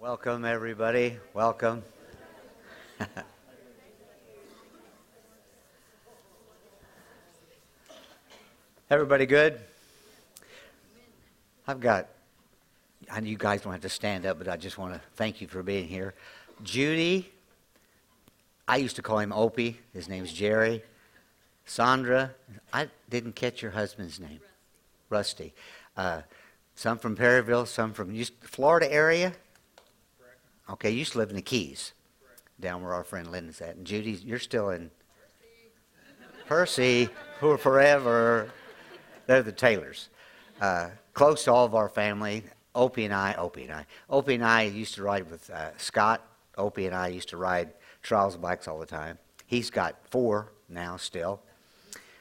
Welcome, everybody. Welcome. everybody good? I've got, I you guys don't have to stand up, but I just want to thank you for being here. Judy, I used to call him Opie. His name's Jerry. Sandra, I didn't catch your husband's name. Rusty. Uh, some from Perryville, some from Florida area. Okay, you used to live in the Keys, down where our friend Lynn's at. And Judy, you're still in Percy, who are forever. They're the Taylors. Uh, close to all of our family. Opie and I, Opie and I, Opie and I used to ride with uh, Scott. Opie and I used to ride trials bikes all the time. He's got four now still.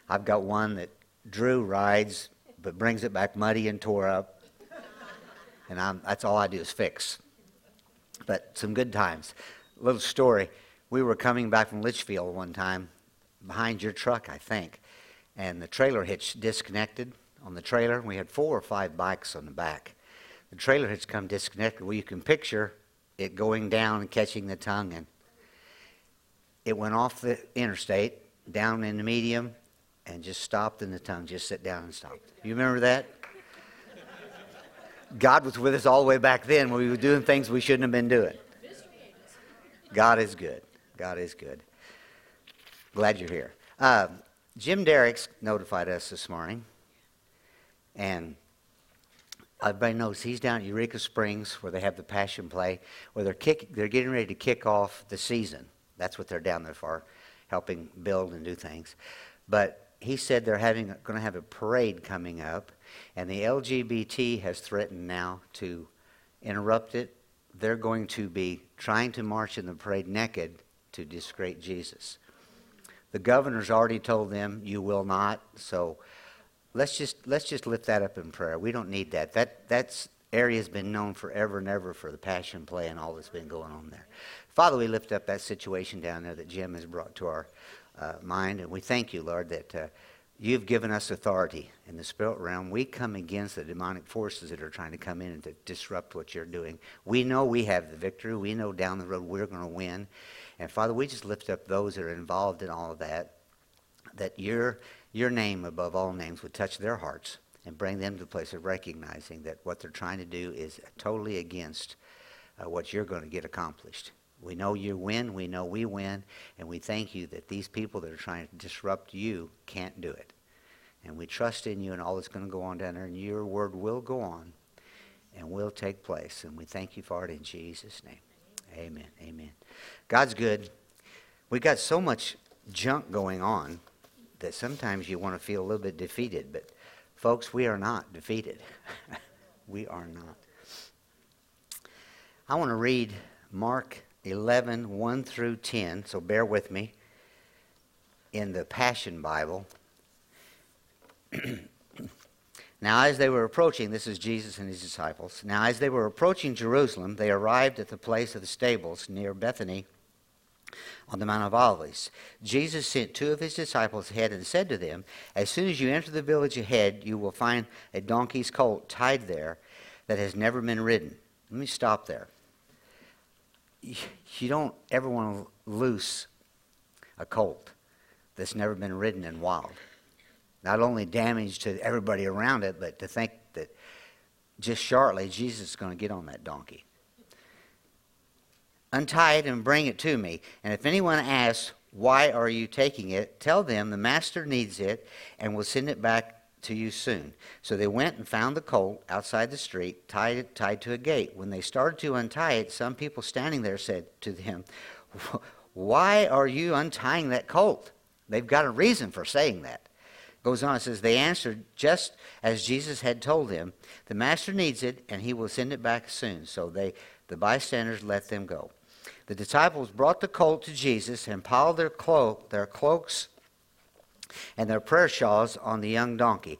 I've got one that Drew rides, but brings it back muddy and tore up. And I'm, that's all I do is fix but some good times. Little story. We were coming back from Litchfield one time behind your truck, I think, and the trailer hitch disconnected on the trailer. We had four or five bikes on the back. The trailer hitch come disconnected. Well, you can picture it going down and catching the tongue, and it went off the interstate down in the medium and just stopped in the tongue, just sit down and stopped. You remember that? God was with us all the way back then when we were doing things we shouldn't have been doing. God is good. God is good. Glad you're here. Uh, Jim Derricks notified us this morning, and everybody knows he's down at Eureka Springs where they have the Passion Play, where they're kick, they're getting ready to kick off the season. That's what they're down there for, helping build and do things. But he said they're having going to have a parade coming up, and the LGBT has threatened now to interrupt it. They're going to be trying to march in the parade naked to disgrace Jesus. The governor's already told them you will not. So let's just let's just lift that up in prayer. We don't need that. That that's area's been known forever and ever for the passion play and all that's been going on there. Father, we lift up that situation down there that Jim has brought to our uh, mind. And we thank you, Lord, that uh, you've given us authority in the spirit realm. We come against the demonic forces that are trying to come in and to disrupt what you're doing. We know we have the victory. We know down the road we're going to win. And Father, we just lift up those that are involved in all of that, that your, your name above all names would touch their hearts and bring them to the place of recognizing that what they're trying to do is totally against uh, what you're going to get accomplished. We know you win, we know we win, and we thank you that these people that are trying to disrupt you can't do it. And we trust in you and all that's going to go on down there, and your word will go on and will take place. And we thank you for it in Jesus' name. Amen. Amen. God's good. We've got so much junk going on that sometimes you want to feel a little bit defeated, but folks, we are not defeated. we are not. I want to read Mark 11, 1 through 10, so bear with me, in the Passion Bible. now, as they were approaching, this is Jesus and his disciples. Now, as they were approaching Jerusalem, they arrived at the place of the stables near Bethany on the Mount of Olives. Jesus sent two of his disciples ahead and said to them, As soon as you enter the village ahead, you will find a donkey's colt tied there that has never been ridden. Let me stop there you don't ever want to loose a colt that's never been ridden in wild. Not only damage to everybody around it, but to think that just shortly Jesus is going to get on that donkey. Untie it and bring it to me. And if anyone asks, Why are you taking it? tell them the master needs it and will send it back to you soon. So they went and found the colt outside the street, tied it tied to a gate. When they started to untie it, some people standing there said to him, Why are you untying that colt? They've got a reason for saying that. Goes on, it says, They answered just as Jesus had told them, The master needs it, and he will send it back soon. So they the bystanders let them go. The disciples brought the colt to Jesus and piled their cloak, their cloaks and their prayer shawls on the young donkey.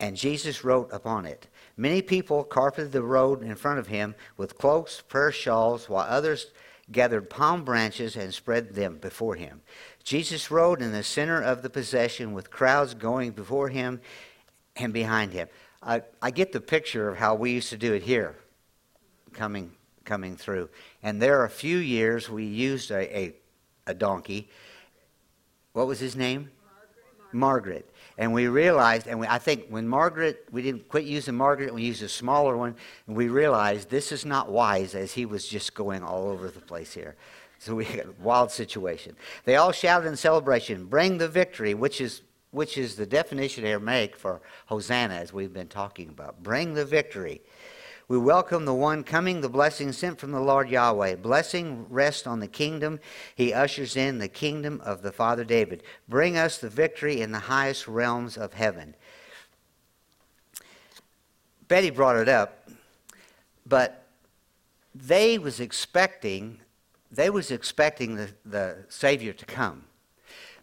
And Jesus wrote upon it. Many people carpeted the road in front of him with cloaks, prayer shawls, while others gathered palm branches and spread them before him. Jesus rode in the center of the procession with crowds going before him and behind him. I, I get the picture of how we used to do it here, coming coming through. And there are a few years we used a, a, a donkey. What was his name? Margaret. And we realized, and we, I think when Margaret, we didn't quit using Margaret, we used a smaller one, and we realized this is not wise as he was just going all over the place here. So we had a wild situation. They all shouted in celebration, Bring the victory, which is which is the definition Aramaic for Hosanna, as we've been talking about. Bring the victory. We welcome the one coming, the blessing sent from the Lord Yahweh. Blessing rest on the kingdom. He ushers in the kingdom of the Father David. Bring us the victory in the highest realms of heaven. Betty brought it up, but they was expecting they was expecting the, the Savior to come.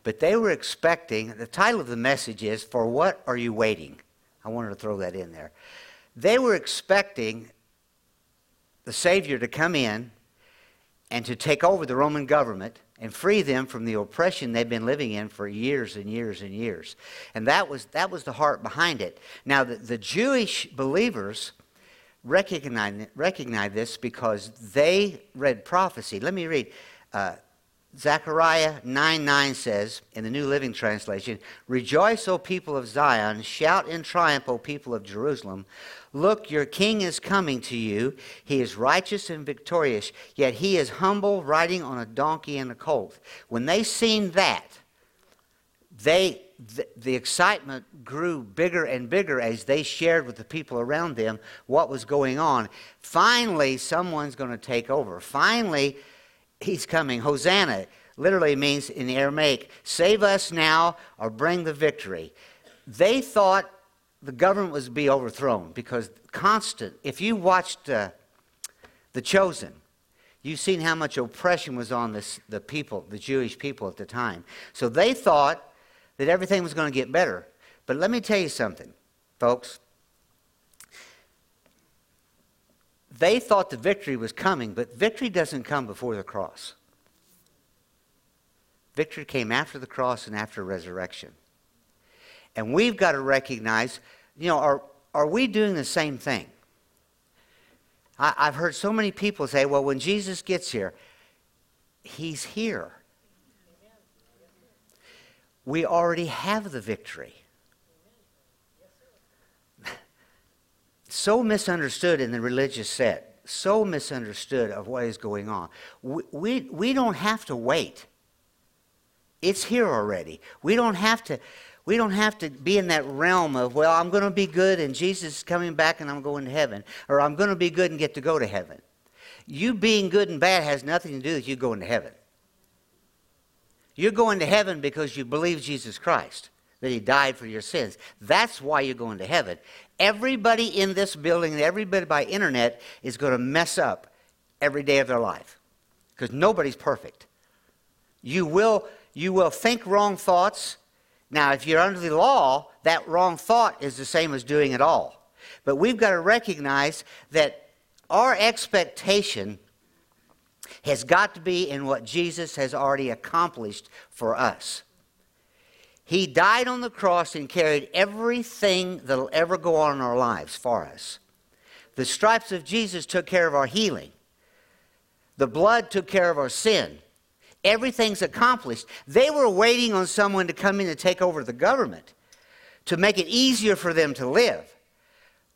But they were expecting, the title of the message is, For What Are You Waiting? I wanted to throw that in there. They were expecting the Savior to come in and to take over the Roman government and free them from the oppression they've been living in for years and years and years. And that was, that was the heart behind it. Now, the, the Jewish believers recognize, recognize this because they read prophecy. Let me read. Uh, Zechariah 9 9 says, in the New Living Translation, Rejoice, O people of Zion, shout in triumph, O people of Jerusalem. Look, your king is coming to you. He is righteous and victorious, yet he is humble, riding on a donkey and a colt. When they seen that, they the, the excitement grew bigger and bigger as they shared with the people around them what was going on. Finally, someone's going to take over. Finally, he's coming. Hosanna literally means in the Aramaic, save us now or bring the victory. They thought the government was to be overthrown because constant, if you watched uh, The Chosen, you've seen how much oppression was on this, the people, the Jewish people at the time. So they thought that everything was going to get better. But let me tell you something, folks. They thought the victory was coming, but victory doesn't come before the cross. Victory came after the cross and after resurrection. And we've got to recognize, you know, are, are we doing the same thing? I, I've heard so many people say, well, when Jesus gets here, he's here. We already have the victory. so misunderstood in the religious set, so misunderstood of what is going on. We, we, we don't have to wait. It's here already. We don't have to we don't have to be in that realm of, well, I'm going to be good and Jesus is coming back and I'm going to heaven, or I'm going to be good and get to go to heaven. You being good and bad has nothing to do with you going to heaven. You're going to heaven because you believe Jesus Christ, that He died for your sins. That's why you're going to heaven. Everybody in this building, everybody by internet is going to mess up every day of their life because nobody's perfect. You will, you will think wrong thoughts. Now, if you're under the law, that wrong thought is the same as doing it all. But we've got to recognize that our expectation has got to be in what Jesus has already accomplished for us. He died on the cross and carried everything that'll ever go on in our lives for us. The stripes of Jesus took care of our healing. The blood took care of our sin. Everything's accomplished. They were waiting on someone to come in and take over the government to make it easier for them to live.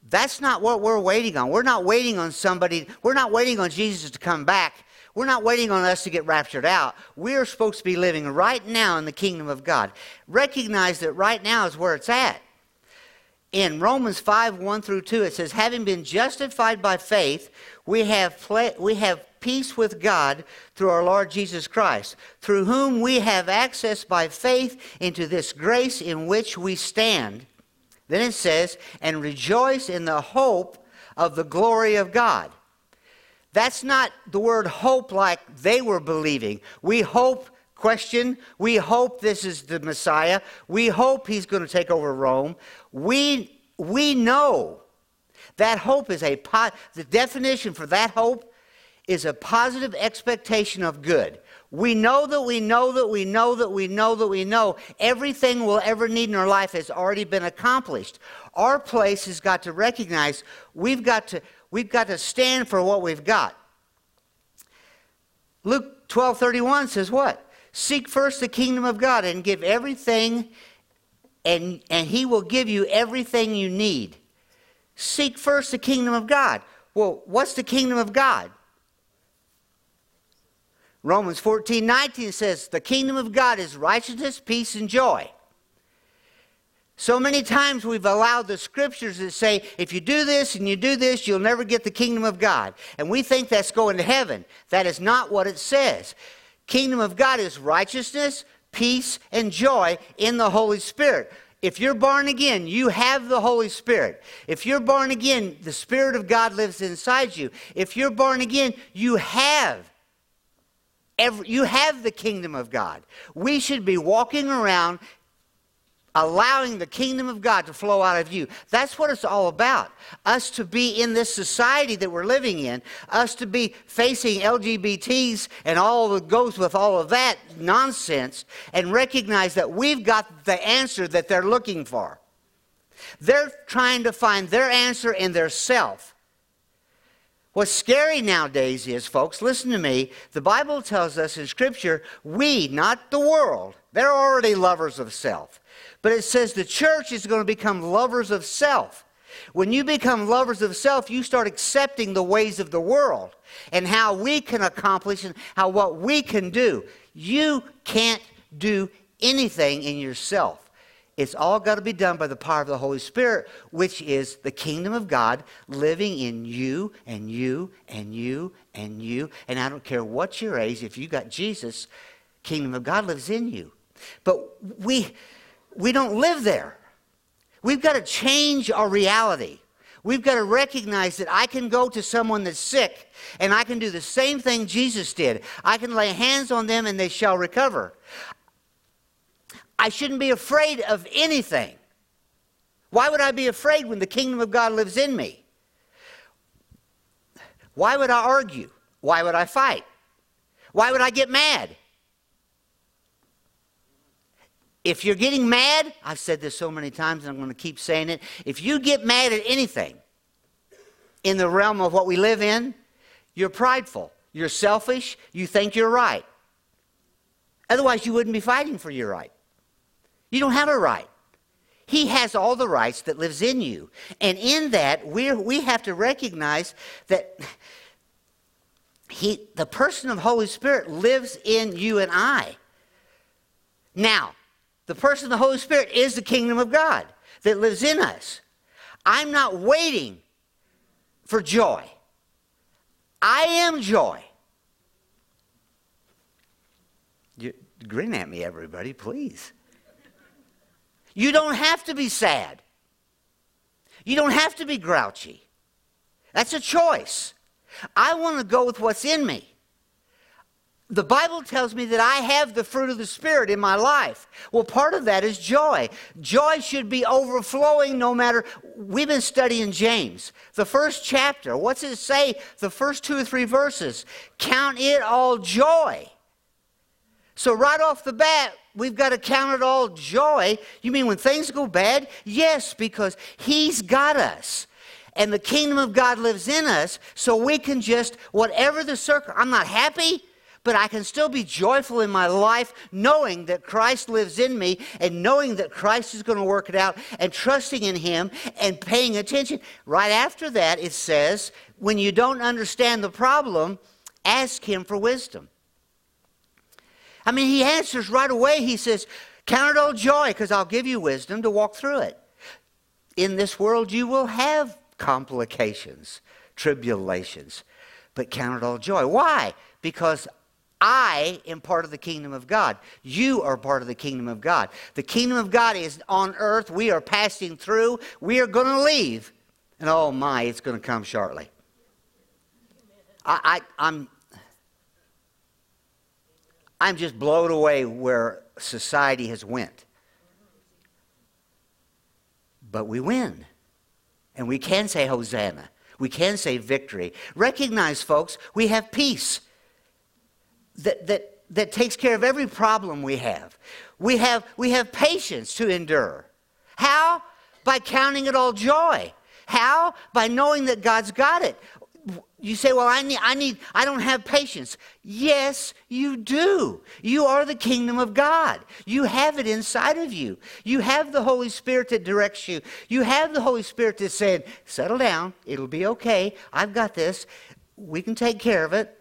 That's not what we're waiting on. We're not waiting on somebody, we're not waiting on Jesus to come back we're not waiting on us to get raptured out. We're supposed to be living right now in the kingdom of God. Recognize that right now is where it's at. In Romans 5 1 through 2, it says, Having been justified by faith, we have, pla- we have peace with God through our Lord Jesus Christ, through whom we have access by faith into this grace in which we stand. Then it says, And rejoice in the hope of the glory of God. That's not the word hope like they were believing. We hope, question, we hope this is the Messiah. We hope he's going to take over Rome. We, we know that hope is a, po- the definition for that hope is a positive expectation of good. We know that we know that we know that we know that we know everything we'll ever need in our life has already been accomplished. Our place has got to recognize we've got to We've got to stand for what we've got. Luke 12 31 says what? Seek first the kingdom of God and give everything, and, and he will give you everything you need. Seek first the kingdom of God. Well, what's the kingdom of God? Romans 14 19 says, The kingdom of God is righteousness, peace, and joy. So many times we've allowed the scriptures that say, if you do this and you do this, you'll never get the kingdom of God. And we think that's going to heaven. That is not what it says. Kingdom of God is righteousness, peace, and joy in the Holy Spirit. If you're born again, you have the Holy Spirit. If you're born again, the Spirit of God lives inside you. If you're born again, you have every, you have the kingdom of God. We should be walking around allowing the kingdom of God to flow out of you. That's what it's all about. Us to be in this society that we're living in, us to be facing LGBTs and all that goes with all of that nonsense, and recognize that we've got the answer that they're looking for. They're trying to find their answer in their self. What's scary nowadays is, folks, listen to me. The Bible tells us in Scripture, we, not the world, they're already lovers of self. But it says the church is going to become lovers of self. When you become lovers of self, you start accepting the ways of the world and how we can accomplish and how what we can do. You can't do anything in yourself. It's all got to be done by the power of the Holy Spirit, which is the kingdom of God living in you and you and you and you. And I don't care what your age, if you got Jesus, kingdom of God lives in you. But we we don't live there. We've got to change our reality. We've got to recognize that I can go to someone that's sick and I can do the same thing Jesus did. I can lay hands on them and they shall recover. I shouldn't be afraid of anything. Why would I be afraid when the kingdom of God lives in me? Why would I argue? Why would I fight? Why would I get mad? If you're getting mad, I've said this so many times and I'm going to keep saying it. If you get mad at anything in the realm of what we live in, you're prideful, you're selfish, you think you're right. Otherwise, you wouldn't be fighting for your right. You don't have a right. He has all the rights that lives in you. And in that, we we have to recognize that he, the person of Holy Spirit lives in you and I. Now, the person of the Holy Spirit is the kingdom of God that lives in us. I'm not waiting for joy. I am joy. You, grin at me, everybody, please. You don't have to be sad. You don't have to be grouchy. That's a choice. I want to go with what's in me the Bible tells me that I have the fruit of the Spirit in my life. Well, part of that is joy. Joy should be overflowing no matter. We've been studying James, the first chapter. What's it say? The first two or three verses. Count it all joy. So, right off the bat, we've got to count it all joy. You mean when things go bad? Yes, because He's got us and the kingdom of God lives in us, so we can just, whatever the circle, I'm not happy but I can still be joyful in my life knowing that Christ lives in me and knowing that Christ is going to work it out and trusting in Him and paying attention. Right after that, it says, when you don't understand the problem, ask Him for wisdom. I mean, He answers right away. He says, Count it all joy because I'll give you wisdom to walk through it. In this world, you will have complications, tribulations, but count it all joy. Why? Because I am part of the kingdom of God. You are part of the kingdom of God. The kingdom of God is on earth. We are passing through. We are going to leave. And oh my, it's going to come shortly. I, I, I'm, I'm just blown away where society has went. But we win. And we can say Hosanna. We can say victory. Recognize, folks, we have peace that, that, that takes care of every problem we have. We have, we have patience to endure. How? By counting it all joy. How? By knowing that God's got it. you say, well, I need, I need, I don't have patience. Yes, you do. You are the kingdom of God. You have it inside of you. You have the Holy Spirit that directs you. You have the Holy Spirit that said, settle down. It'll be okay. I've got this. We can take care of it.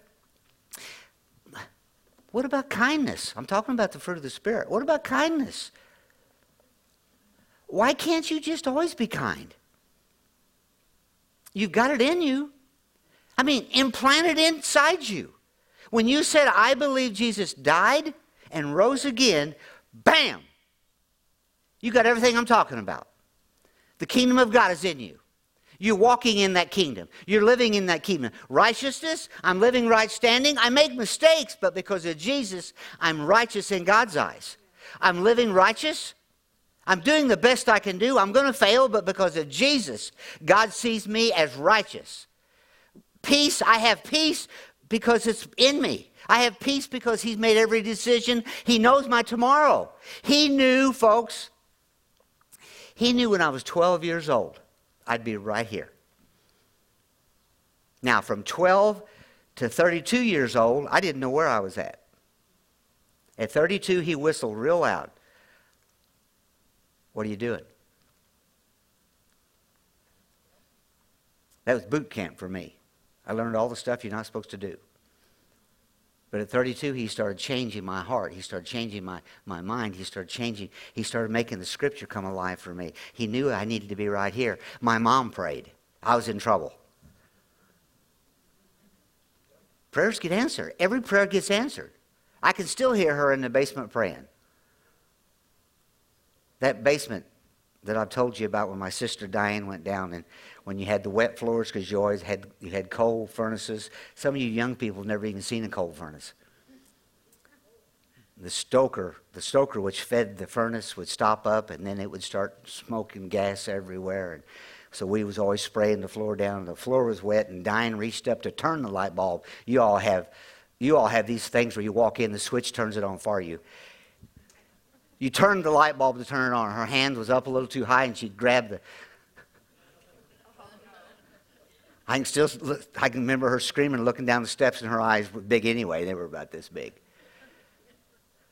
What about kindness? I'm talking about the fruit of the Spirit. What about kindness? Why can't you just always be kind? You've got it in you. I mean, implanted inside you. When you said, I believe Jesus died and rose again, bam! You got everything I'm talking about. The kingdom of God is in you. You're walking in that kingdom. You're living in that kingdom. Righteousness, I'm living right standing. I make mistakes, but because of Jesus, I'm righteous in God's eyes. I'm living righteous. I'm doing the best I can do. I'm going to fail, but because of Jesus, God sees me as righteous. Peace, I have peace because it's in me. I have peace because He's made every decision. He knows my tomorrow. He knew, folks, He knew when I was 12 years old, I'd be right here. Now, from 12 to 32 years old, I didn't know where I was at. At 32, he whistled real loud. What are you doing? That was boot camp for me. I learned all the stuff you're not supposed to do. But at 32, he started changing my heart. He started changing my, my mind. He started changing. He started making the scripture come alive for me. He knew I needed to be right here. My mom prayed. I was in trouble. Prayers get answered. Every prayer gets answered. I can still hear her in the basement praying. That basement that I've told you about when my sister Diane went down and when you had the wet floors because you always had you had coal furnaces. Some of you young people have never even seen a coal furnace. The stoker, the stoker which fed the furnace would stop up and then it would start smoking gas everywhere. And so we was always spraying the floor down. The floor was wet and Diane reached up to turn the light bulb. You all have you all have these things where you walk in, the switch turns it on for you. You turned the light bulb to turn it on. Her hand was up a little too high and she grabbed the I can still, I can remember her screaming, looking down the steps, and her eyes were big anyway. They were about this big.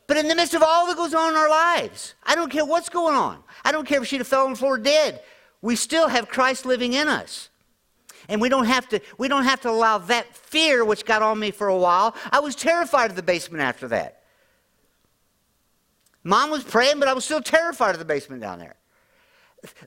But in the midst of all that goes on in our lives, I don't care what's going on. I don't care if she'd have fell on the floor dead. We still have Christ living in us. And we don't have to, we don't have to allow that fear which got on me for a while. I was terrified of the basement after that. Mom was praying, but I was still terrified of the basement down there.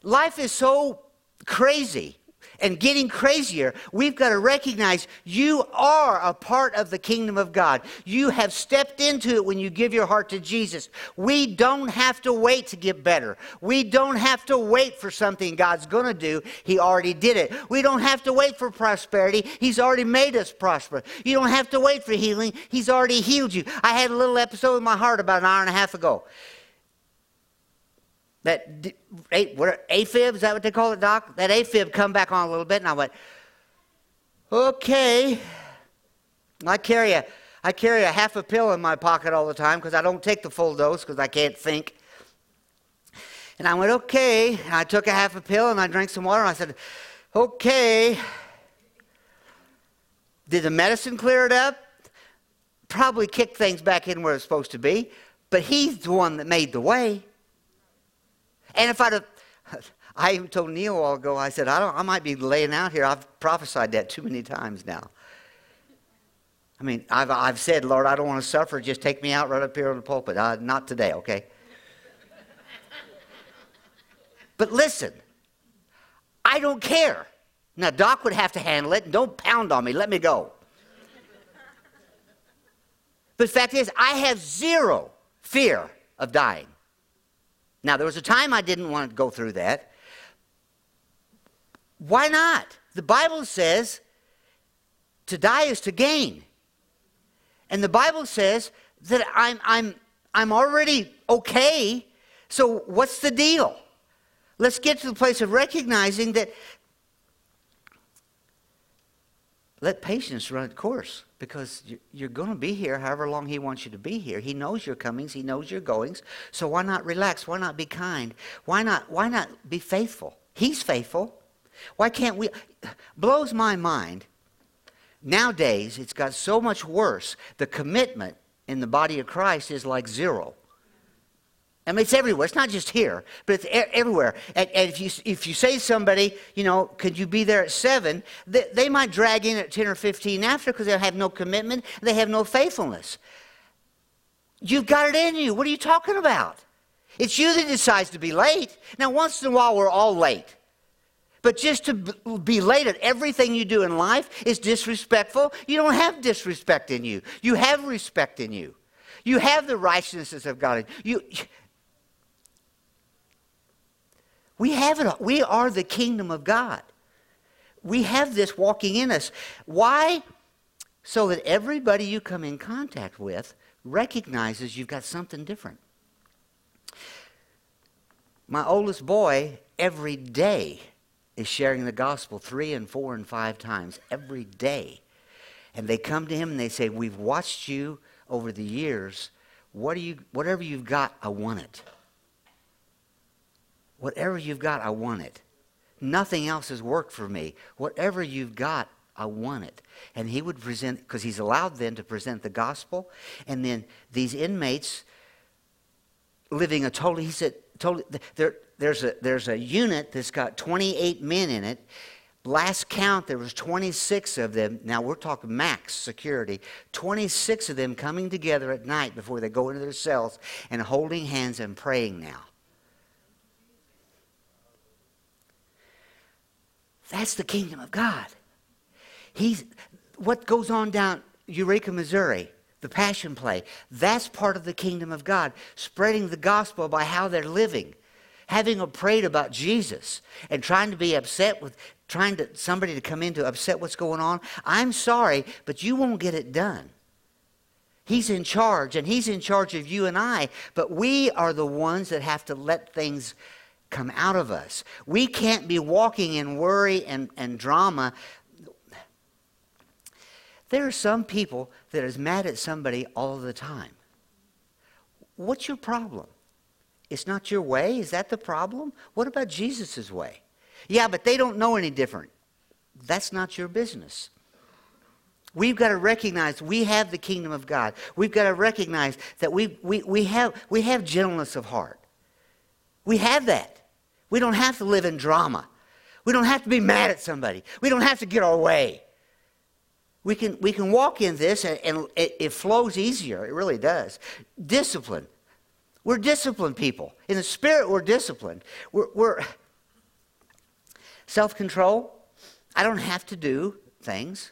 Life is so crazy and getting crazier, we've got to recognize you are a part of the kingdom of God. You have stepped into it when you give your heart to Jesus. We don't have to wait to get better. We don't have to wait for something God's going to do. He already did it. We don't have to wait for prosperity. He's already made us prosper. You don't have to wait for healing. He's already healed you. I had a little episode in my heart about an hour and a half ago that what AFib, is that what they call it, Doc? That AFib come back on a little bit, and I went, okay. I carry a, I carry a half a pill in my pocket all the time because I don't take the full dose because I can't think. And I went, okay. And I took a half a pill and I drank some water and I said, okay. Did the medicine clear it up? Probably kicked things back in where it's supposed to be, but he's the one that made the way. And if I'd have, I even told Neil a while ago, I said, I, don't, I might be laying out here. I've prophesied that too many times now. I mean, I've, I've said, Lord, I don't want to suffer. Just take me out right up here on the pulpit. Uh, not today, okay? but listen, I don't care. Now, Doc would have to handle it. Don't pound on me. Let me go. but the fact is, I have zero fear of dying. Now, there was a time I didn't want to go through that. Why not? The Bible says to die is to gain. And the Bible says that I'm, I'm, I'm already okay. So, what's the deal? Let's get to the place of recognizing that let patience run its course because you're going to be here however long He wants you to be here. He knows your comings, He knows your goings. So why not relax? Why not be kind? Why not, why not be faithful? He's faithful. Why can't we? Blows my mind Nowadays, it's got so much worse. The commitment in the body of Christ is like zero. I mean, it's everywhere. It's not just here, but it's everywhere. And, and, if, you, if you say to somebody, you know, could you be there at 7, they, they might drag in at 10 or 15 after because they have no commitment, they have no faithfulness. You've got it in you. What are you talking about? It's you that decides to be late. Now, once in a while, we're all late. But just to be late at everything you do in life is disrespectful. You don't have disrespect in you. You have respect in you. You have the righteousness of God. In you, we have it. We are the kingdom of God. We have this walking in us. Why? So that everybody you come in contact with recognizes you've got something different. My oldest boy, every day, is sharing the gospel three and four and five times every day. And they come to him and they say, We've watched you over the years. What do you, whatever you've got, I want it. Whatever you've got, I want it. Nothing else has worked for me. Whatever you've got, I want it. And he would present, because he's allowed then to present the gospel. And then these inmates living a totally, he said, totally, there, there's, a, there's a unit that's got 28 men in it. Last count, there was 26 of them. Now we're talking max security. 26 of them coming together at night before they go into their cells and holding hands and praying now. That's the kingdom of God. He's, what goes on down Eureka, Missouri, the Passion Play, that's part of the kingdom of God, spreading the gospel by how they're living. Having a prayed about Jesus and trying to be upset with trying to somebody to come in to upset what's going on. I'm sorry, but you won't get it done. He's in charge, and He's in charge of you and I, but we are the ones that have to let things come out of us. We can't be walking in worry and, and drama. There are some people that is mad at somebody all the time. What's your problem? It's not your way? Is that the problem? What about Jesus' way? Yeah, but they don't know any different. That's not your business. We've got to recognize we have the kingdom of God. We've got to recognize that we, we, we, have, we have gentleness of heart. We have that. We don't have to live in drama. We don't have to be mad at somebody. We don't have to get our way. We can, we can walk in this and, and it, it flows easier. It really does. Discipline. We're disciplined people. In the spirit, we're disciplined. We're, we're self control. I don't have to do things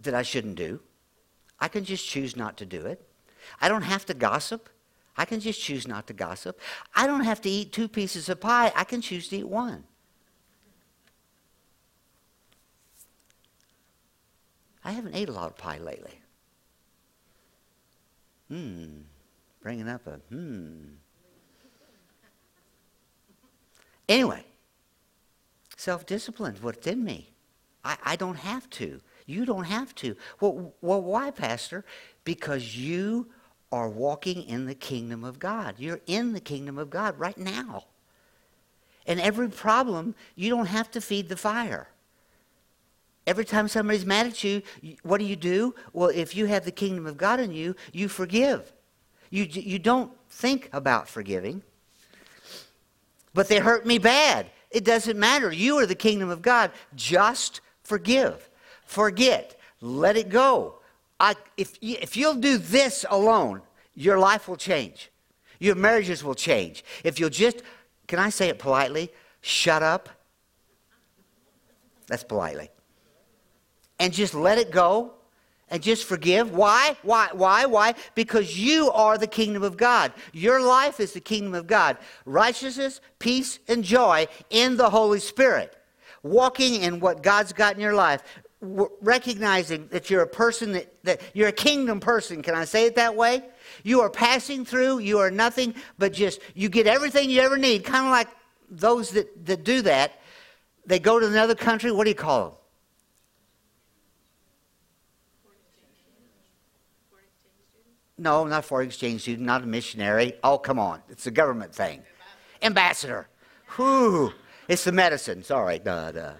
that I shouldn't do. I can just choose not to do it. I don't have to gossip. I can just choose not to gossip. I don't have to eat two pieces of pie. I can choose to eat one. I haven't ate a lot of pie lately. Hmm. Bringing up a hmm. Anyway, self discipline, what's in me. I, I don't have to. You don't have to. Well, well, why, Pastor? Because you are walking in the kingdom of God. You're in the kingdom of God right now. And every problem, you don't have to feed the fire. Every time somebody's mad at you, what do you do? Well, if you have the kingdom of God in you, you forgive. You, you don't think about forgiving. But they hurt me bad. It doesn't matter. You are the kingdom of God. Just forgive. Forget. Let it go. I, if, if you'll do this alone, your life will change. Your marriages will change. If you'll just, can I say it politely? Shut up. That's politely. And just let it go and just forgive. Why? Why? Why? Why? Because you are the kingdom of God. Your life is the kingdom of God. Righteousness, peace, and joy in the Holy Spirit. Walking in what God's got in your life recognizing that you're a person that, that you're a kingdom person. Can I say it that way? You are passing through, you are nothing but just, you get everything you ever need. Kind of like those that, that do that. They go to another country, what do you call them? No, not foreign exchange student, not a missionary. Oh, come on. It's a government thing. Ambassador. Whew. It's the medicine. Sorry. Duh, duh.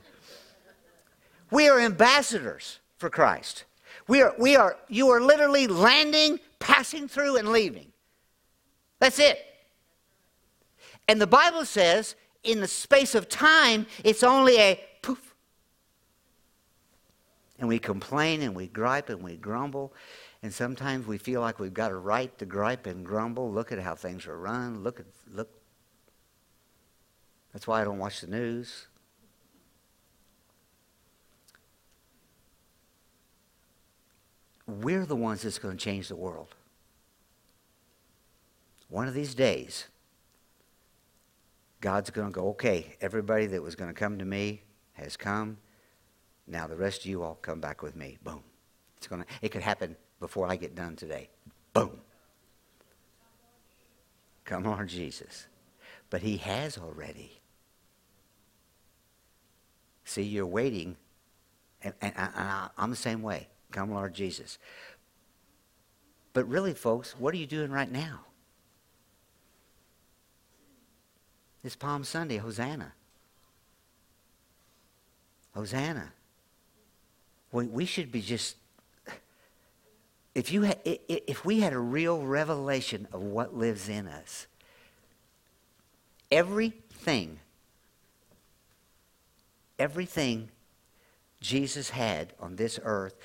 We are ambassadors for Christ. We are, we are, you are literally landing, passing through, and leaving. That's it. And the Bible says, in the space of time, it's only a poof. And we complain and we gripe and we grumble. And sometimes we feel like we've got a right to gripe and grumble. Look at how things are run. Look at look. That's why I don't watch the news. We're the ones that's going to change the world. One of these days, God's going to go, okay, everybody that was going to come to me has come. Now the rest of you all come back with me. Boom. It's going to, it could happen before I get done today. Boom. Come, Lord Jesus. But he has already. See, you're waiting, and, and I, am the same way. Come, Lord Jesus. But really, folks, what are you doing right now? It's Palm Sunday. Hosanna. Hosanna. We, we should be just. If, you if we had a real revelation of what lives in us, everything, everything Jesus had on this earth,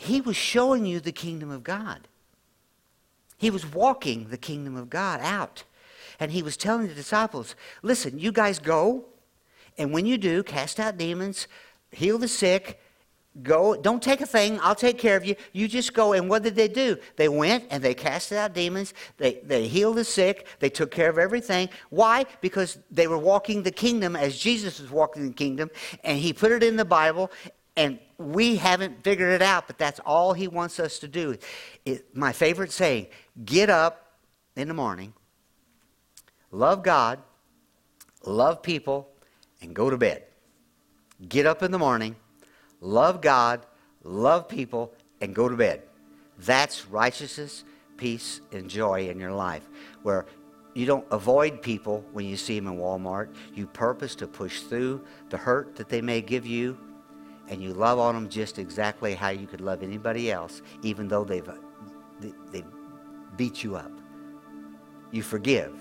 he was showing you the kingdom of God. He was walking the kingdom of God out. And he was telling the disciples, listen, you guys go, and when you do, cast out demons, heal the sick, go, don't take a thing, I'll take care of you. You just go. And what did they do? They went and they casted out demons, they, they healed the sick, they took care of everything. Why? Because they were walking the kingdom as Jesus was walking the kingdom, and he put it in the Bible, and we haven't figured it out, but that's all he wants us to do. It, my favorite saying get up in the morning, love God, love people, and go to bed. Get up in the morning, love God, love people, and go to bed. That's righteousness, peace, and joy in your life. Where you don't avoid people when you see them in Walmart. You purpose to push through the hurt that they may give you, and you love on them just exactly how you could love anybody else, even though they've, uh, they've beat you up. You forgive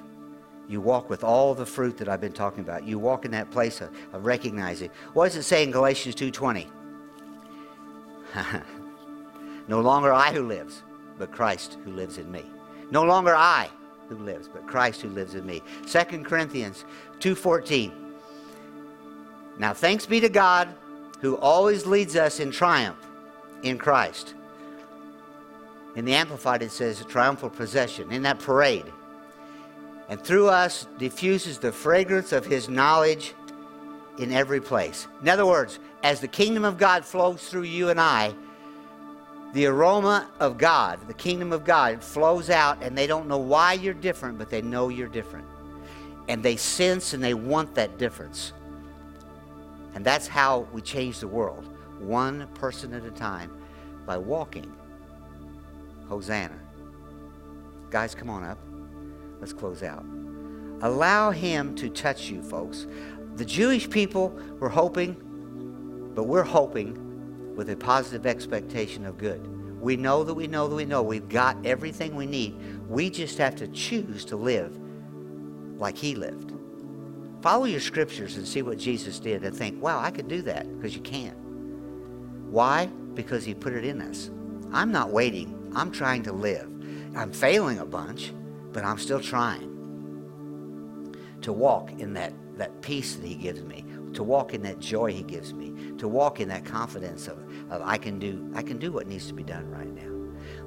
you walk with all the fruit that I've been talking about. You walk in that place of, of recognizing. What does it say in Galatians 2.20? no longer I who lives, but Christ who lives in me. No longer I who lives, but Christ who lives in me. 2 Corinthians 2.14. Now thanks be to God who always leads us in triumph in Christ. In the Amplified it says a triumphal procession. In that parade and through us diffuses the fragrance of his knowledge in every place. In other words, as the kingdom of God flows through you and I, the aroma of God, the kingdom of God, flows out, and they don't know why you're different, but they know you're different. And they sense and they want that difference. And that's how we change the world, one person at a time, by walking. Hosanna. Guys, come on up. Let's close out. Allow Him to touch you, folks. The Jewish people were hoping, but we're hoping with a positive expectation of good. We know that we know that we know we've got everything we need. We just have to choose to live like He lived. Follow your scriptures and see what Jesus did and think, wow, I could do that because you can't. Why? Because He put it in us. I'm not waiting, I'm trying to live. I'm failing a bunch but I'm still trying to walk in that, that peace that He gives me, to walk in that joy He gives me, to walk in that confidence of, of I can do I can do what needs to be done right now.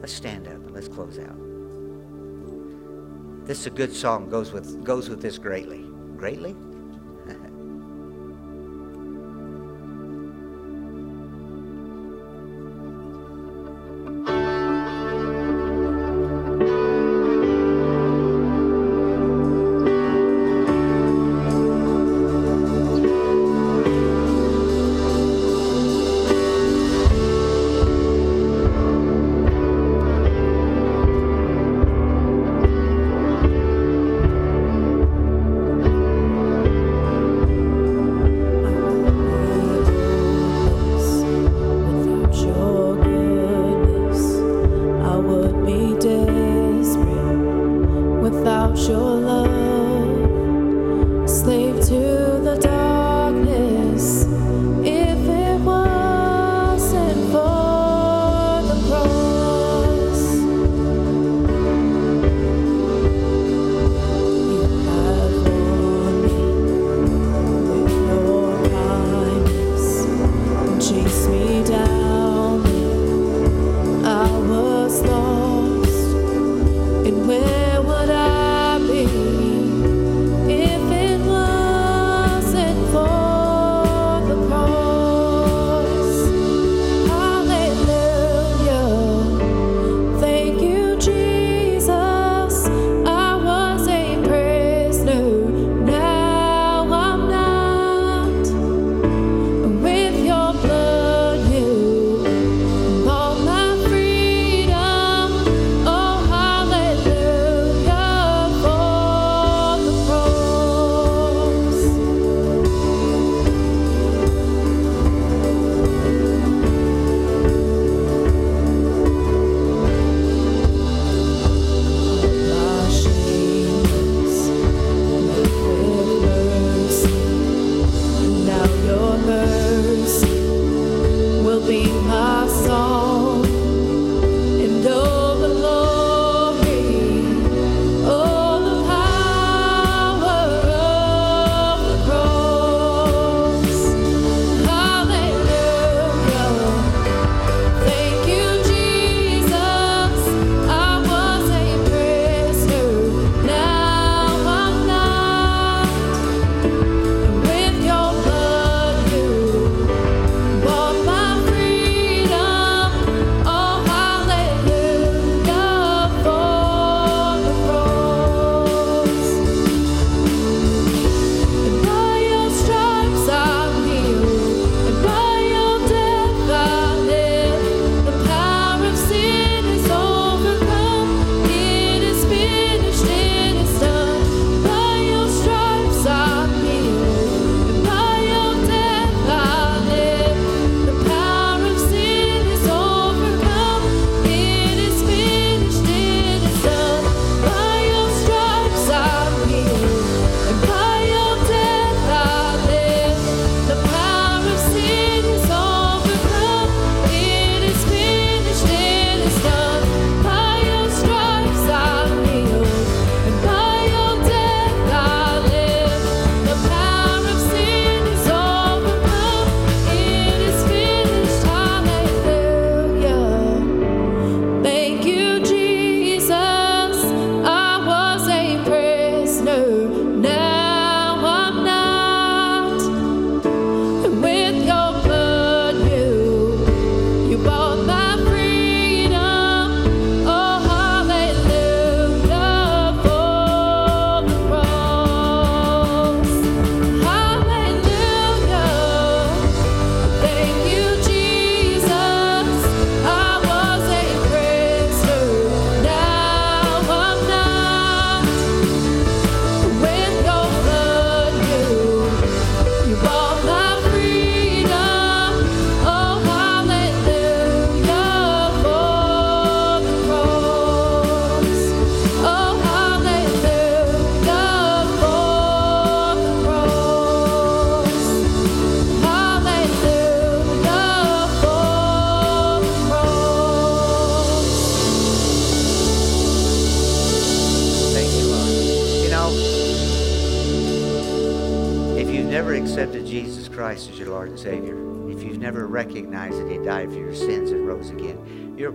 Let's stand up and let's close out. This is a good song, goes with goes with this greatly. Greatly? your love.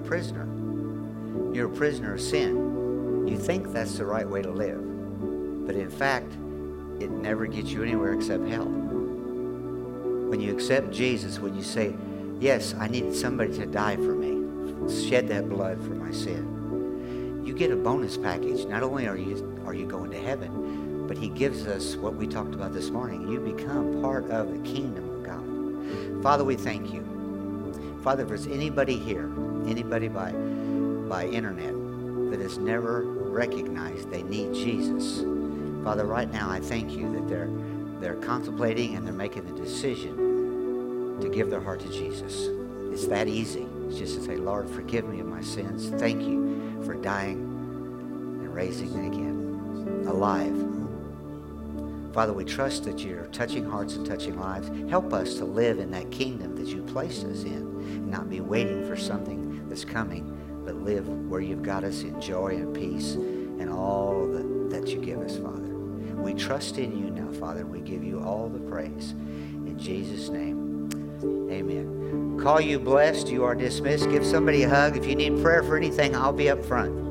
Prisoner. You're a prisoner of sin. You think that's the right way to live. But in fact, it never gets you anywhere except hell. When you accept Jesus, when you say, Yes, I need somebody to die for me, shed that blood for my sin, you get a bonus package. Not only are you, are you going to heaven, but He gives us what we talked about this morning. You become part of the kingdom of God. Father, we thank you. Father, if there's anybody here, anybody by, by internet that has never recognized they need Jesus, Father, right now I thank you that they're, they're contemplating and they're making the decision to give their heart to Jesus. It's that easy. It's just to say, Lord, forgive me of my sins. Thank you for dying and raising me again, alive. Father, we trust that you're touching hearts and touching lives. Help us to live in that kingdom that you placed us in and not be waiting for something that's coming, but live where you've got us in joy and peace and all that you give us, Father. We trust in you now, Father, we give you all the praise. In Jesus' name, amen. Call you blessed. You are dismissed. Give somebody a hug. If you need prayer for anything, I'll be up front.